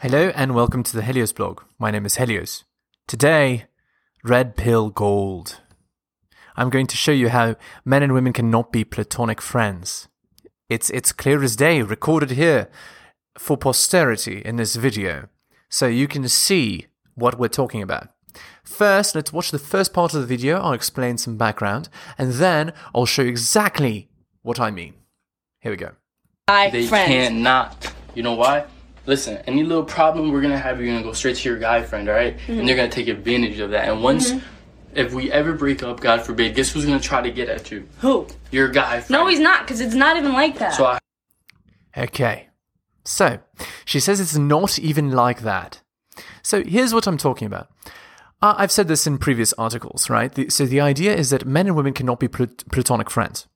Hello and welcome to the Helios blog. My name is Helios. Today, red pill gold. I'm going to show you how men and women cannot be platonic friends. It's it's clear as day, recorded here for posterity in this video, so you can see what we're talking about. First, let's watch the first part of the video. I'll explain some background, and then I'll show you exactly what I mean. Here we go. Hi, They friends. can't not. You know why? Listen, any little problem we're gonna have, you're gonna go straight to your guy friend, all right? Mm-hmm. And they're gonna take advantage of that. And once, if we ever break up, God forbid, guess who's gonna try to get at you? Who? Your guy friend. No, he's not, because it's not even like that. So I Okay. So, she says it's not even like that. So, here's what I'm talking about. Uh, I've said this in previous articles, right? The, so, the idea is that men and women cannot be plat- platonic friends.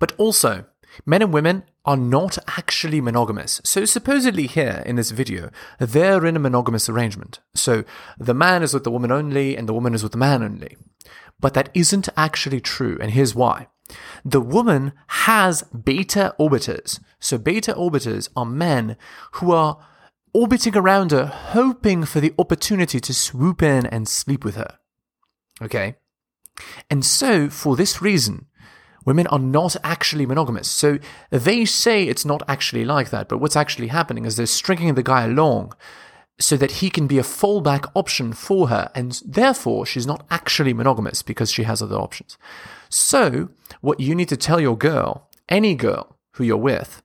But also, men and women are not actually monogamous. So, supposedly, here in this video, they're in a monogamous arrangement. So, the man is with the woman only, and the woman is with the man only. But that isn't actually true, and here's why. The woman has beta orbiters. So, beta orbiters are men who are orbiting around her, hoping for the opportunity to swoop in and sleep with her. Okay? And so, for this reason, women are not actually monogamous. So, they say it's not actually like that, but what's actually happening is they're stringing the guy along so that he can be a fallback option for her, and therefore she's not actually monogamous because she has other options. So, what you need to tell your girl, any girl who you're with,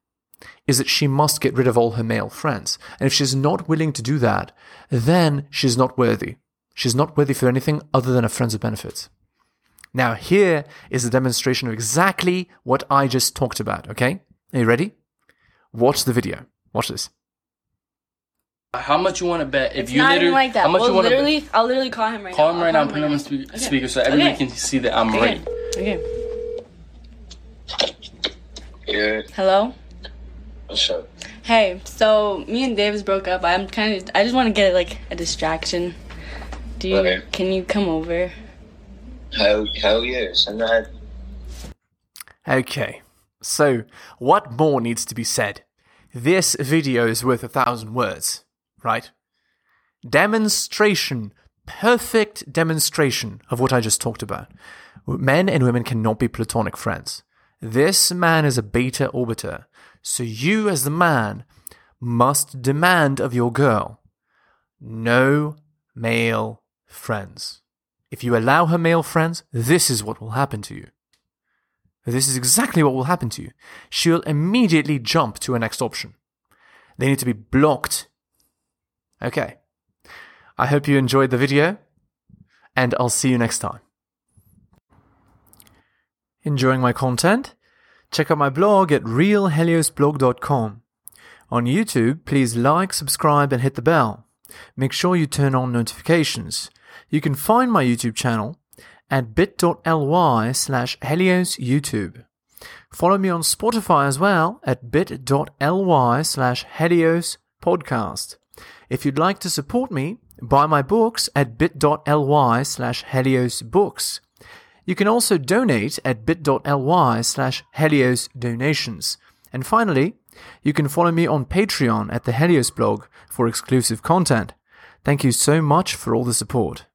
is that she must get rid of all her male friends. And if she's not willing to do that, then she's not worthy. She's not worthy for anything other than a friends with benefits. Now, here is a demonstration of exactly what I just talked about, okay? Are you ready? Watch the video. Watch this. how much you wanna bet if it's you not literally even like that. how much Well, you wanna literally, bet? I'll literally call him right Call now. him right I'll now, call put him on right speak- now. Okay. speaker so everybody Okay. can see that I'm Okay. right. Okay. Yeah, Hello. what's up? Hey, so me and Davis broke up. I'm kind of. I just want to get like a distraction. Do you? Okay. Can you come over? Hell, yes, I'm. Okay, so what more needs to be said? This video is worth a thousand words, right? Demonstration, perfect demonstration of what I just talked about. Men and women cannot be platonic friends. This man is a beta orbiter, so you, as the man, must demand of your girl no male friends. If you allow her male friends, this is what will happen to you. This is exactly what will happen to you. She'll immediately jump to a next option. They need to be blocked. Okay. I hope you enjoyed the video, and I'll see you next time. Enjoying my content? Check out my blog at realheliosblog.com. On YouTube, please like, subscribe, and hit the bell. Make sure you turn on notifications. You can find my YouTube channel at bit.ly slash Helios YouTube. Follow me on Spotify as well at bit.ly slash Helios Podcast. If you'd like to support me, buy my books at bit.ly slash Helios Books. You can also donate at bit.ly slash Helios Donations. And finally, you can follow me on Patreon at the Helios blog for exclusive content. Thank you so much for all the support.